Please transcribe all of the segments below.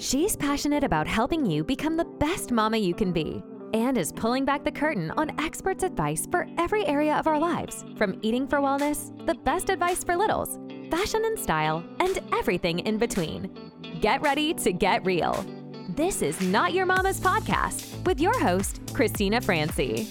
She's passionate about helping you become the best mama you can be and is pulling back the curtain on experts' advice for every area of our lives from eating for wellness, the best advice for littles, fashion and style, and everything in between. Get ready to get real. This is Not Your Mama's Podcast with your host, Cristina Francy.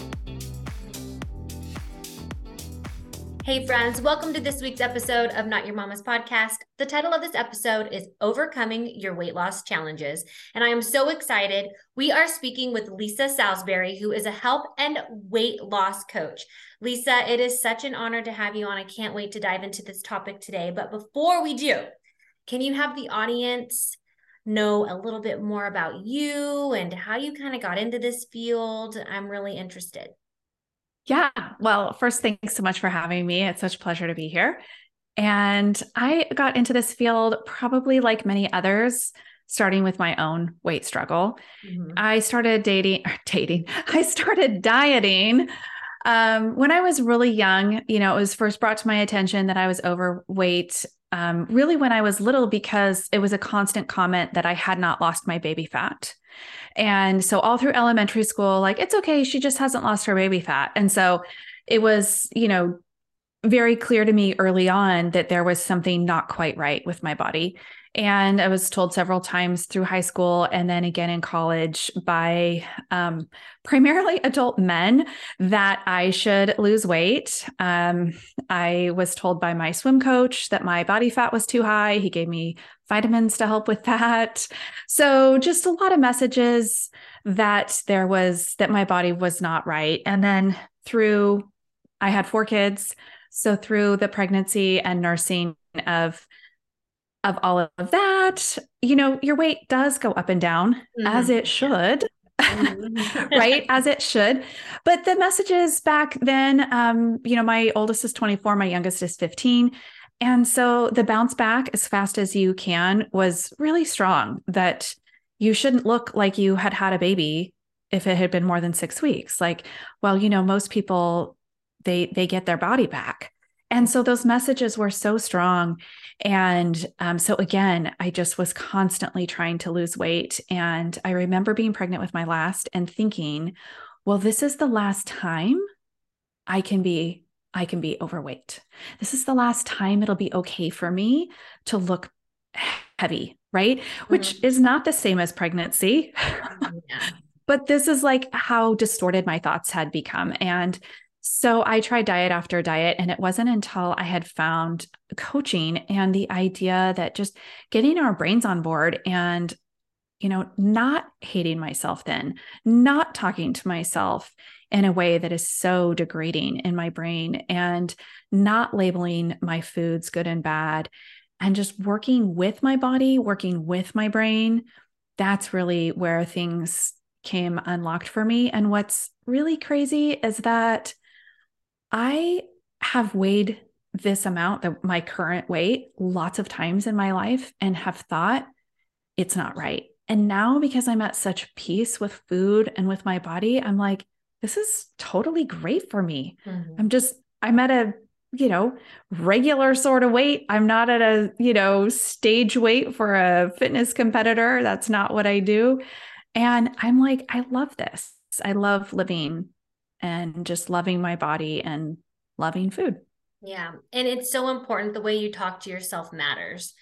Hey, friends, welcome to this week's episode of Not Your Mama's Podcast. The title of this episode is Overcoming Your Weight Loss Challenges. And I am so excited. We are speaking with Lisa Salisbury, who is a health and weight loss coach. Lisa, it is such an honor to have you on. I can't wait to dive into this topic today. But before we do, can you have the audience know a little bit more about you and how you kind of got into this field? I'm really interested. Yeah. Well, first, thanks so much for having me. It's such a pleasure to be here. And I got into this field probably like many others, starting with my own weight struggle. Mm-hmm. I started dating, dating, I started dieting um, when I was really young. You know, it was first brought to my attention that I was overweight um, really when I was little because it was a constant comment that I had not lost my baby fat. And so all through elementary school, like, it's okay. She just hasn't lost her baby fat. And so it was, you know, very clear to me early on that there was something not quite right with my body. And I was told several times through high school and then again in college by um, primarily adult men that I should lose weight. Um, I was told by my swim coach that my body fat was too high. He gave me vitamins to help with that. So, just a lot of messages that there was that my body was not right. And then through, I had four kids. So, through the pregnancy and nursing of of all of that, you know, your weight does go up and down mm-hmm. as it should. Mm-hmm. right as it should but the messages back then um you know my oldest is 24 my youngest is 15 and so the bounce back as fast as you can was really strong that you shouldn't look like you had had a baby if it had been more than 6 weeks like well you know most people they they get their body back and so those messages were so strong. And um, so again i just was constantly trying to lose weight. And i remember being pregnant with my last and thinking well this is the last time i can be i can be overweight. This is the last time it'll be okay for me to look heavy right? Mm-hmm. which is not the same as pregnancy. Yeah. but this is like how distorted my thoughts had become. And so I tried diet after diet, and it wasn't until I had found coaching and the idea that just getting our brains on board and, you know, not hating myself then, not talking to myself in a way that is so degrading in my brain, and not labeling my foods good and bad, and just working with my body, working with my brain. That's really where things came unlocked for me. And what's really crazy is that I have weighed this amount, the, my current weight, lots of times in my life and have thought it's not right. And now, because I'm at such peace with food and with my body, I'm like, this is totally great for me. Mm-hmm. I'm just, I'm at a, you know, regular sort of weight. I'm not at a, you know, stage weight for a fitness competitor. That's not what I do. And I'm like, I love this. I love living and just loving my body and loving food. Yeah. And it's so important the way you talk to yourself matters.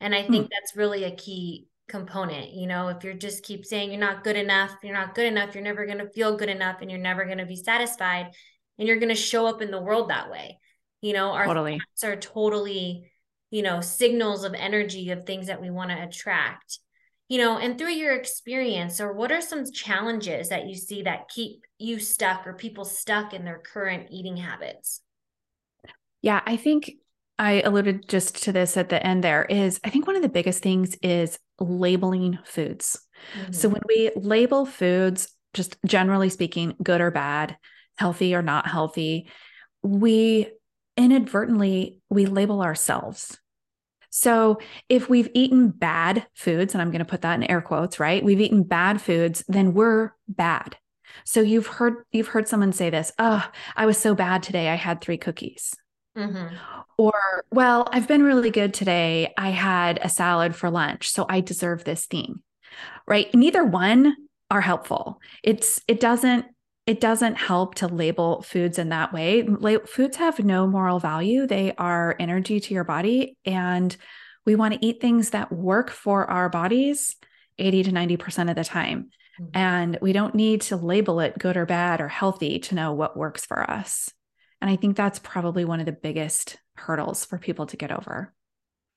And I think mm. that's really a key component. You know, if you're just keep saying you're not good enough, you're not good enough, you're never going to feel good enough and you're never going to be satisfied and you're going to show up in the world that way. You know, our totally. thoughts are totally, you know, signals of energy of things that we want to attract you know and through your experience or what are some challenges that you see that keep you stuck or people stuck in their current eating habits? Yeah i think i alluded just to this at the end there is i think one of the biggest things is labeling foods. Mm-hmm. so when we label foods just generally speaking good or bad healthy or not healthy we inadvertently we label ourselves so if we've eaten bad foods, and I'm going to put that in air quotes, right? We've eaten bad foods, then we're bad. So you've heard you've heard someone say this, oh, I was so bad today. I had three cookies. Mm-hmm. Or, well, I've been really good today. I had a salad for lunch, so I deserve this thing. right? Neither one are helpful. It's it doesn't it doesn't help to label foods in that way. Foods have no moral value. They are energy to your body and we want to eat things that work for our bodies 80 to 90% of the time. Mm-hmm. And we don't need to label it good or bad or healthy to know what works for us. And I think that's probably one of the biggest hurdles for people to get over.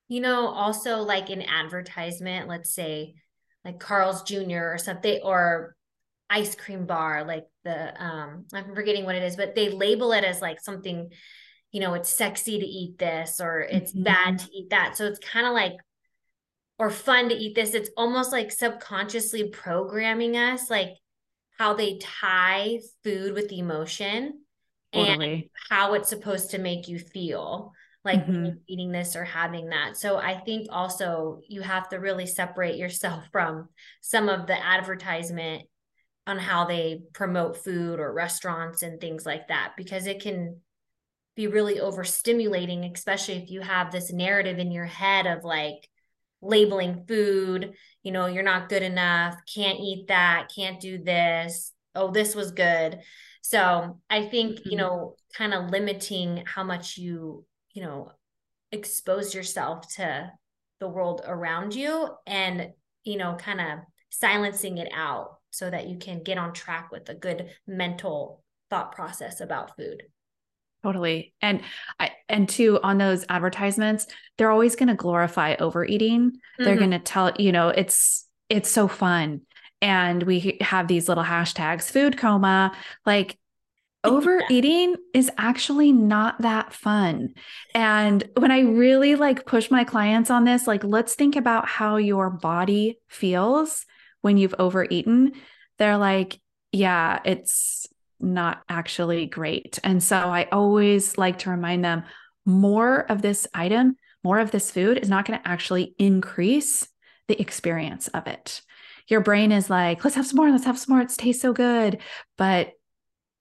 You know, also like in advertisement, let's say like Carl's Jr. or something, or ice cream bar, like the um, I'm forgetting what it is, but they label it as like something, you know, it's sexy to eat this or it's mm-hmm. bad to eat that. So it's kind of like or fun to eat this. It's almost like subconsciously programming us, like how they tie food with emotion totally. and how it's supposed to make you feel like mm-hmm. eating this or having that. So I think also you have to really separate yourself from some of the advertisement on how they promote food or restaurants and things like that because it can be really overstimulating especially if you have this narrative in your head of like labeling food, you know, you're not good enough, can't eat that, can't do this. Oh, this was good. So I think, mm-hmm. you know, kind of limiting how much you, you know, expose yourself to the world around you and, you know, kind of silencing it out so that you can get on track with a good mental thought process about food. Totally. And I and two on those advertisements, they're always going to glorify overeating. Mm-hmm. They're going to tell, you know, it's it's so fun. And we have these little hashtags, food coma, like overeating is actually not that fun. And when I really like push my clients on this, like let's think about how your body feels when you've overeaten. They're like, yeah, it's not actually great. And so I always like to remind them more of this item, more of this food is not going to actually increase the experience of it. Your brain is like, let's have some more, let's have some more. It tastes so good. But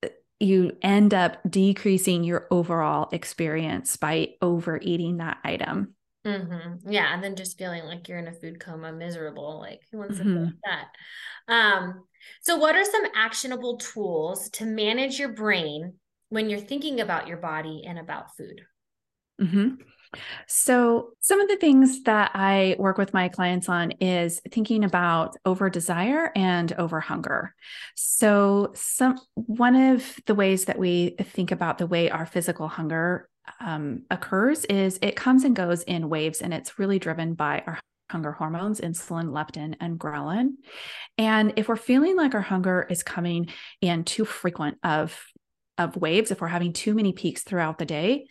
uh, you end up decreasing your overall experience by overeating that item. Mm-hmm. Yeah. And then just feeling like you're in a food coma, miserable. Like, who wants mm-hmm. to feel like that? Um, so, what are some actionable tools to manage your brain when you're thinking about your body and about food? Mm-hmm. So, some of the things that I work with my clients on is thinking about over desire and over hunger. So, some one of the ways that we think about the way our physical hunger um, occurs is it comes and goes in waves, and it's really driven by our hunger hormones, insulin, leptin, and ghrelin. And if we're feeling like our hunger is coming in too frequent of, of waves, if we're having too many peaks throughout the day,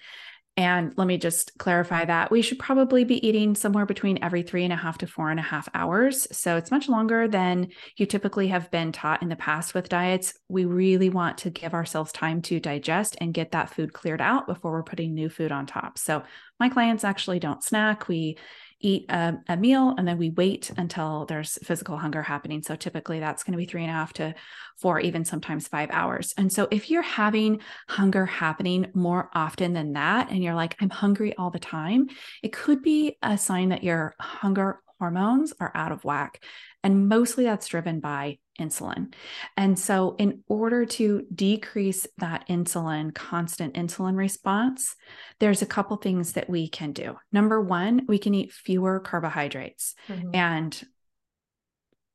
and let me just clarify that we should probably be eating somewhere between every three and a half to four and a half hours. So it's much longer than you typically have been taught in the past with diets. We really want to give ourselves time to digest and get that food cleared out before we're putting new food on top. So my clients actually don't snack. We eat a, a, meal and then we wait until there's physical hunger happening. So typically that's going to be three and a half to four, even sometimes five hours. And so if you're having hunger happening more often than that, and you're like, I'm hungry all the time, it could be a sign that your hunger hormones are out of whack. And mostly that's driven by insulin. And so, in order to decrease that insulin, constant insulin response, there's a couple things that we can do. Number one, we can eat fewer carbohydrates. Mm-hmm. And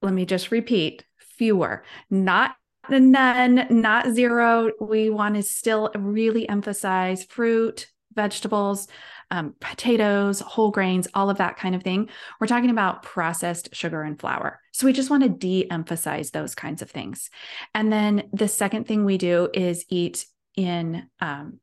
let me just repeat fewer, not none, not zero. We want to still really emphasize fruit, vegetables, um, potatoes, whole grains, all of that kind of thing. We're talking about processed sugar and flour. So we just want to de emphasize those kinds of things. And then the second thing we do is eat in um,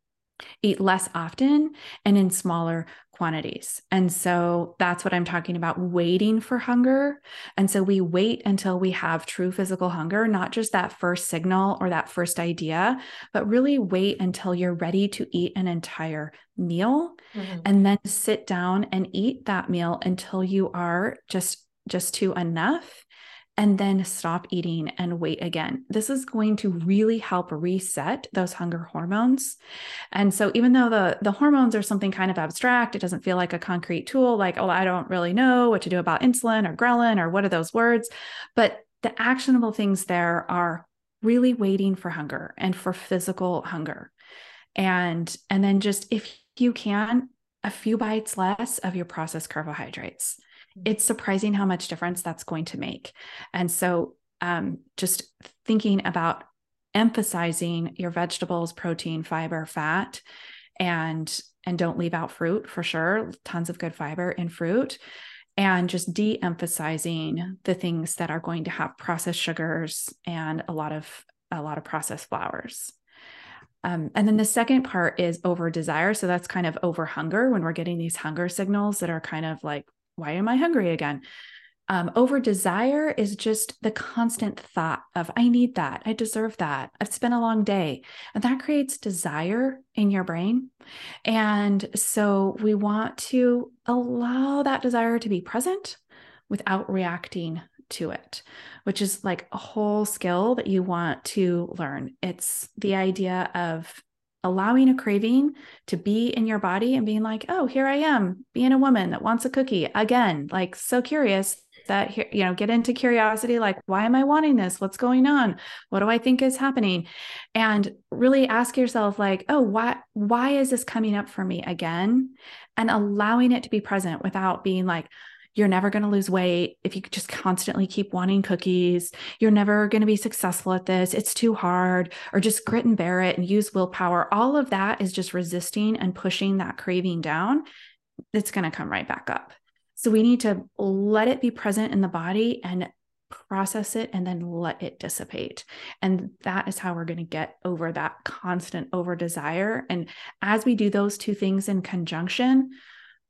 eat less often and in smaller quantities. And so that's what I'm talking about waiting for hunger. And so we wait until we have true physical hunger, not just that first signal or that first idea, but really wait until you're ready to eat an entire meal mm-hmm. and then sit down and eat that meal until you are just just to enough and then stop eating and wait again. This is going to really help reset those hunger hormones. And so even though the the hormones are something kind of abstract, it doesn't feel like a concrete tool like oh I don't really know what to do about insulin or ghrelin or what are those words, but the actionable things there are really waiting for hunger and for physical hunger. And and then just if you can a few bites less of your processed carbohydrates it's surprising how much difference that's going to make. And so, um, just thinking about emphasizing your vegetables, protein, fiber, fat, and and don't leave out fruit for sure. Tons of good fiber in fruit. And just de emphasizing the things that are going to have processed sugars and a lot of a lot of processed flours. Um, and then the second part is over desire. So that's kind of over hunger when we're getting these hunger signals that are kind of like why am I hungry again? Um, over desire is just the constant thought of, I need that. I deserve that. I've spent a long day. And that creates desire in your brain. And so we want to allow that desire to be present without reacting to it, which is like a whole skill that you want to learn. It's the idea of allowing a craving to be in your body and being like, oh, here I am, being a woman that wants a cookie again, like so curious that you know, get into curiosity like, why am I wanting this? What's going on? What do I think is happening? And really ask yourself, like, oh, why, why is this coming up for me again? And allowing it to be present without being like, you're never going to lose weight if you just constantly keep wanting cookies. You're never going to be successful at this. It's too hard, or just grit and bear it and use willpower. All of that is just resisting and pushing that craving down. It's going to come right back up. So we need to let it be present in the body and process it and then let it dissipate. And that is how we're going to get over that constant over desire. And as we do those two things in conjunction,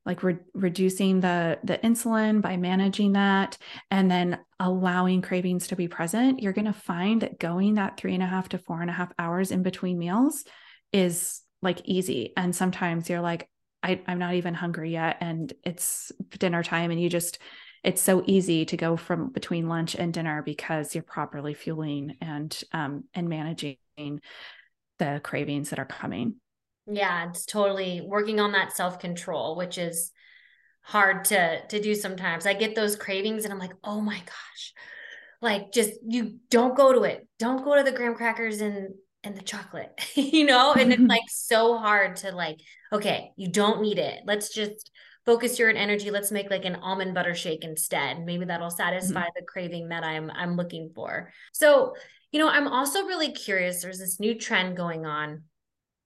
like re- reducing the the insulin by managing that and then allowing cravings to be present you're going to find that going that three and a half to four and a half hours in between meals is like easy. And sometimes you're like I, i'm not even hungry yet and it's dinner time and you just it's so easy to go from between lunch and dinner because you're properly fueling and um and managing the cravings that are coming yeah, it's totally working on that self-control, which is hard to to do sometimes. I get those cravings and I'm like, "Oh my gosh." Like just you don't go to it. Don't go to the graham crackers and and the chocolate, you know? And it's like so hard to like, okay, you don't need it. Let's just focus your energy. Let's make like an almond butter shake instead. Maybe that'll satisfy mm-hmm. the craving that I'm I'm looking for. So, you know, I'm also really curious. There's this new trend going on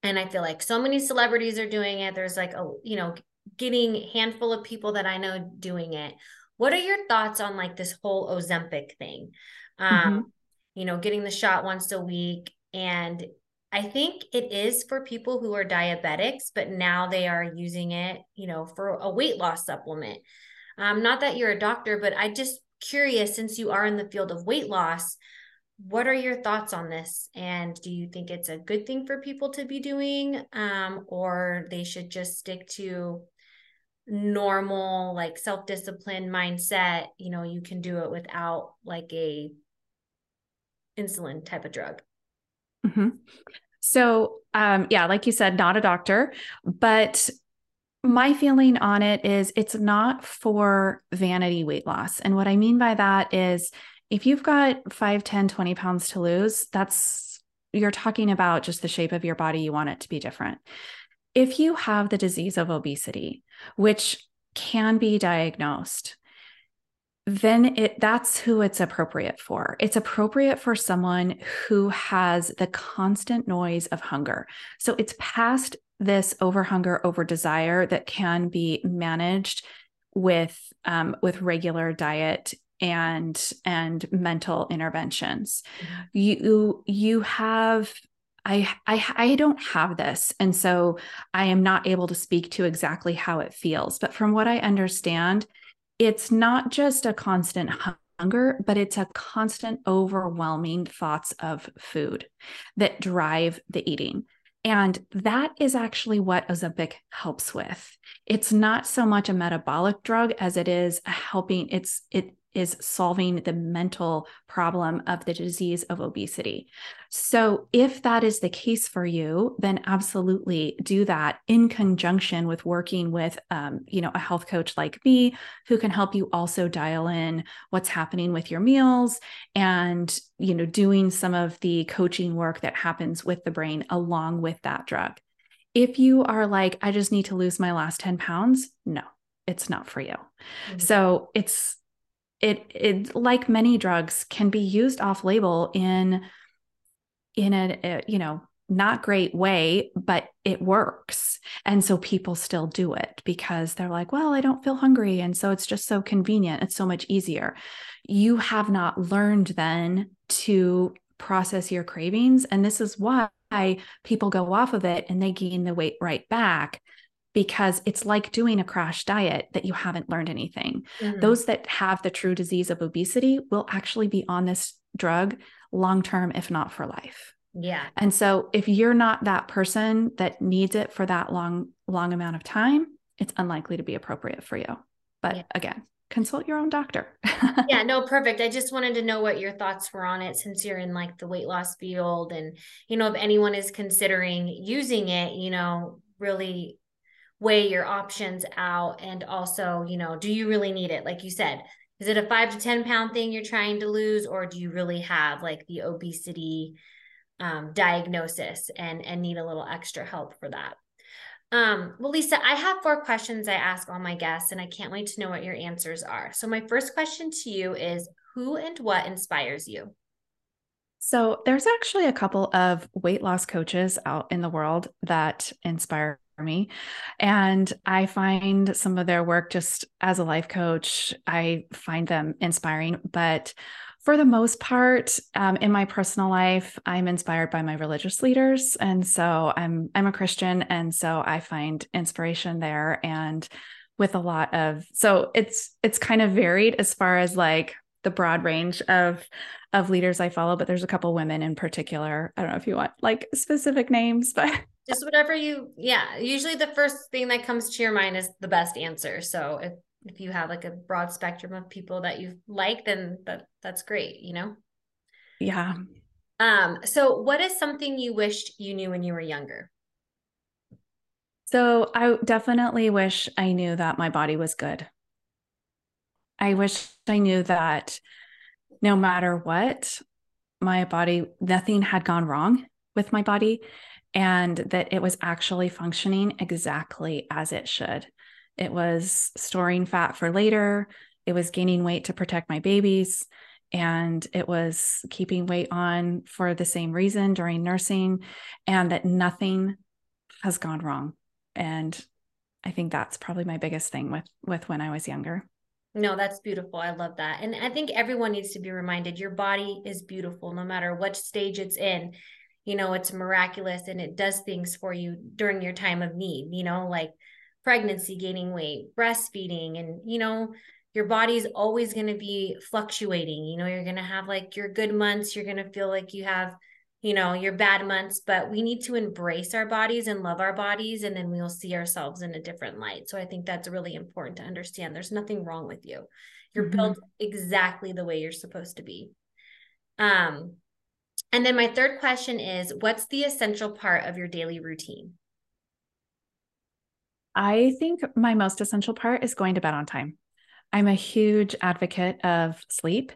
and i feel like so many celebrities are doing it. There's like a you know getting handful of people that i know doing it. What are your thoughts on like this whole ozempic thing? Um mm-hmm. you know getting the shot once a week. And i think it is for people who are diabetics but now they are using it you know for a weight loss supplement. Um not that you're a doctor but i just curious since you are in the field of weight loss what are your thoughts on this? And do you think it's a good thing for people to be doing um, or they should just stick to normal like self-discipline mindset? You know you can do it without like a insulin type of drug. Mm-hmm. so um yeah like you said not a doctor but my feeling on it is it's not for vanity weight loss. And what i mean by that is if you've got 5 10 20 pounds to lose that's you're talking about just the shape of your body you want it to be different. If you have the disease of obesity which can be diagnosed then it that's who it's appropriate for. It's appropriate for someone who has the constant noise of hunger. So it's past this over hunger over desire that can be managed with um, with regular diet and and mental interventions mm-hmm. you you have I, I I don't have this and so I am not able to speak to exactly how it feels but from what I understand it's not just a constant hunger but it's a constant overwhelming thoughts of food that drive the eating and that is actually what Ozempic helps with. It's not so much a metabolic drug as it is a helping it's it is solving the mental problem of the disease of obesity. So, if that is the case for you, then absolutely do that in conjunction with working with, um, you know, a health coach like me who can help you also dial in what's happening with your meals and, you know, doing some of the coaching work that happens with the brain along with that drug. If you are like, I just need to lose my last 10 pounds, no, it's not for you. Mm-hmm. So it's it it like many drugs can be used off label in in a, a you know not great way but it works. And so people still do it because they're like well i don't feel hungry. And so it's just so convenient. It's so much easier. You have not learned then to process your cravings. And this is why people go off of it and they gain the weight right back because it's like doing a crash diet that you haven't learned anything. Mm-hmm. Those that have the true disease of obesity will actually be on this drug long term, if not for life. Yeah. And so if you're not that person that needs it for that long, long amount of time, it's unlikely to be appropriate for you. But yeah. again, consult your own doctor. yeah, no, perfect. I just wanted to know what your thoughts were on it since you're in like the weight loss field and you know if anyone is considering using it, you know, really weigh your options out and also you know do you really need it? Like you said is it a five to ten pound thing you're trying to lose or do you really have like the obesity um, diagnosis and and need a little extra help for that? Um, well lisa i have four questions i ask all my guests and i can't wait to know what your answers are. So my first question to you is who and what inspires you? So there's actually a couple of weight loss coaches out in the world that inspire me. And I find some of their work just as a life coach, I find them inspiring. But for the most part, um, in my personal life, I'm inspired by my religious leaders, and so I'm I'm a Christian, and so I find inspiration there. And with a lot of so it's it's kind of varied as far as like the broad range of of leaders I follow, but there's a couple women in particular. I don't know if you want like specific names, but just whatever you yeah usually the first thing that comes to your mind is the best answer. So if if you have like a broad spectrum of people that you like then that that's great you know? Yeah. Um so what is something you wished you knew when you were younger? So i definitely wish i knew that my body was good i wish i knew that no matter what my body nothing had gone wrong with my body and that it was actually functioning exactly as it should. It was storing fat for later, it was gaining weight to protect my babies, and it was keeping weight on for the same reason during nursing, and that nothing has gone wrong. And I think that's probably my biggest thing with with when I was younger. No, that's beautiful. I love that. And I think everyone needs to be reminded your body is beautiful no matter what stage it's in you know it's miraculous and it does things for you during your time of need you know like pregnancy gaining weight breastfeeding and you know your body's always going to be fluctuating you know you're going to have like your good months you're going to feel like you have you know your bad months but we need to embrace our bodies and love our bodies and then we'll see ourselves in a different light so i think that's really important to understand there's nothing wrong with you you're mm-hmm. built exactly the way you're supposed to be um and then my third question is what's the essential part of your daily routine? I think my most essential part is going to bed on time. I'm a huge advocate of sleep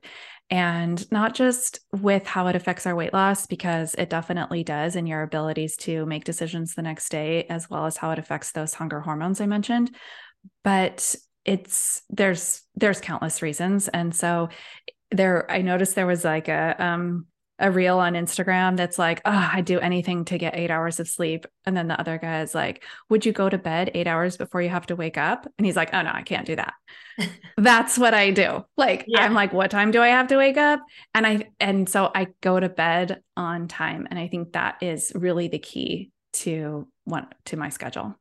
and not just with how it affects our weight loss, because it definitely does, and your abilities to make decisions the next day, as well as how it affects those hunger hormones I mentioned. But it's there's there's countless reasons. And so there I noticed there was like a um a reel on Instagram that's like, oh, I do anything to get eight hours of sleep. And then the other guy is like, would you go to bed eight hours before you have to wake up? And he's like, oh, no, I can't do that. that's what I do. Like, yeah. I'm like, what time do I have to wake up? And I, and so I go to bed on time. And I think that is really the key to one, to my schedule.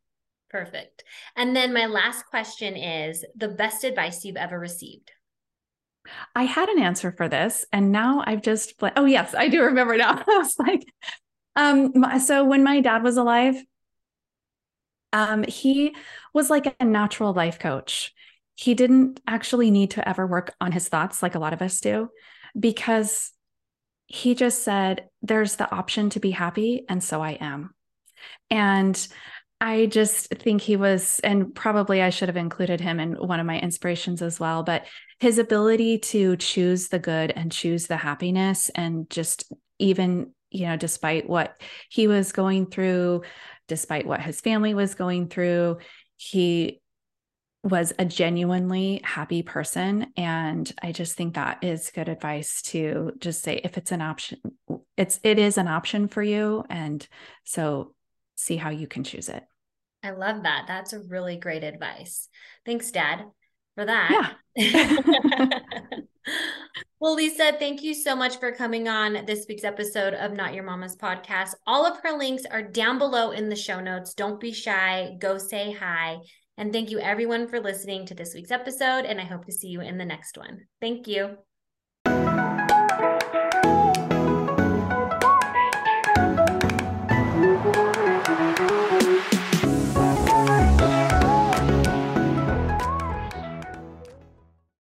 Perfect. And then my last question is the best advice you've ever received. I had an answer for this, and now I've just oh yes, I do remember now. I was like, um, so when my dad was alive, um, he was like a natural life coach. he didn't actually need to ever work on his thoughts like a lot of us do because he just said, There's the option to be happy, and so I am. And I just think he was, and probably I should have included him in one of my inspirations as well, but his ability to choose the good and choose the happiness, and just even, you know, despite what he was going through, despite what his family was going through, he was a genuinely happy person. And i just think that is good advice to just say if it's an option it's it is an option for you. And so see how you can choose it i love that. That's a really great advice. Thanks dad for that. Yeah. Well lisa thank you so much for coming on this week's episode of not your mama's podcast. All of her links are down below in the show notes. Don't be shy. Go say hi. And thank you everyone for listening to this week's episode. And I hope to see you in the next one. Thank you.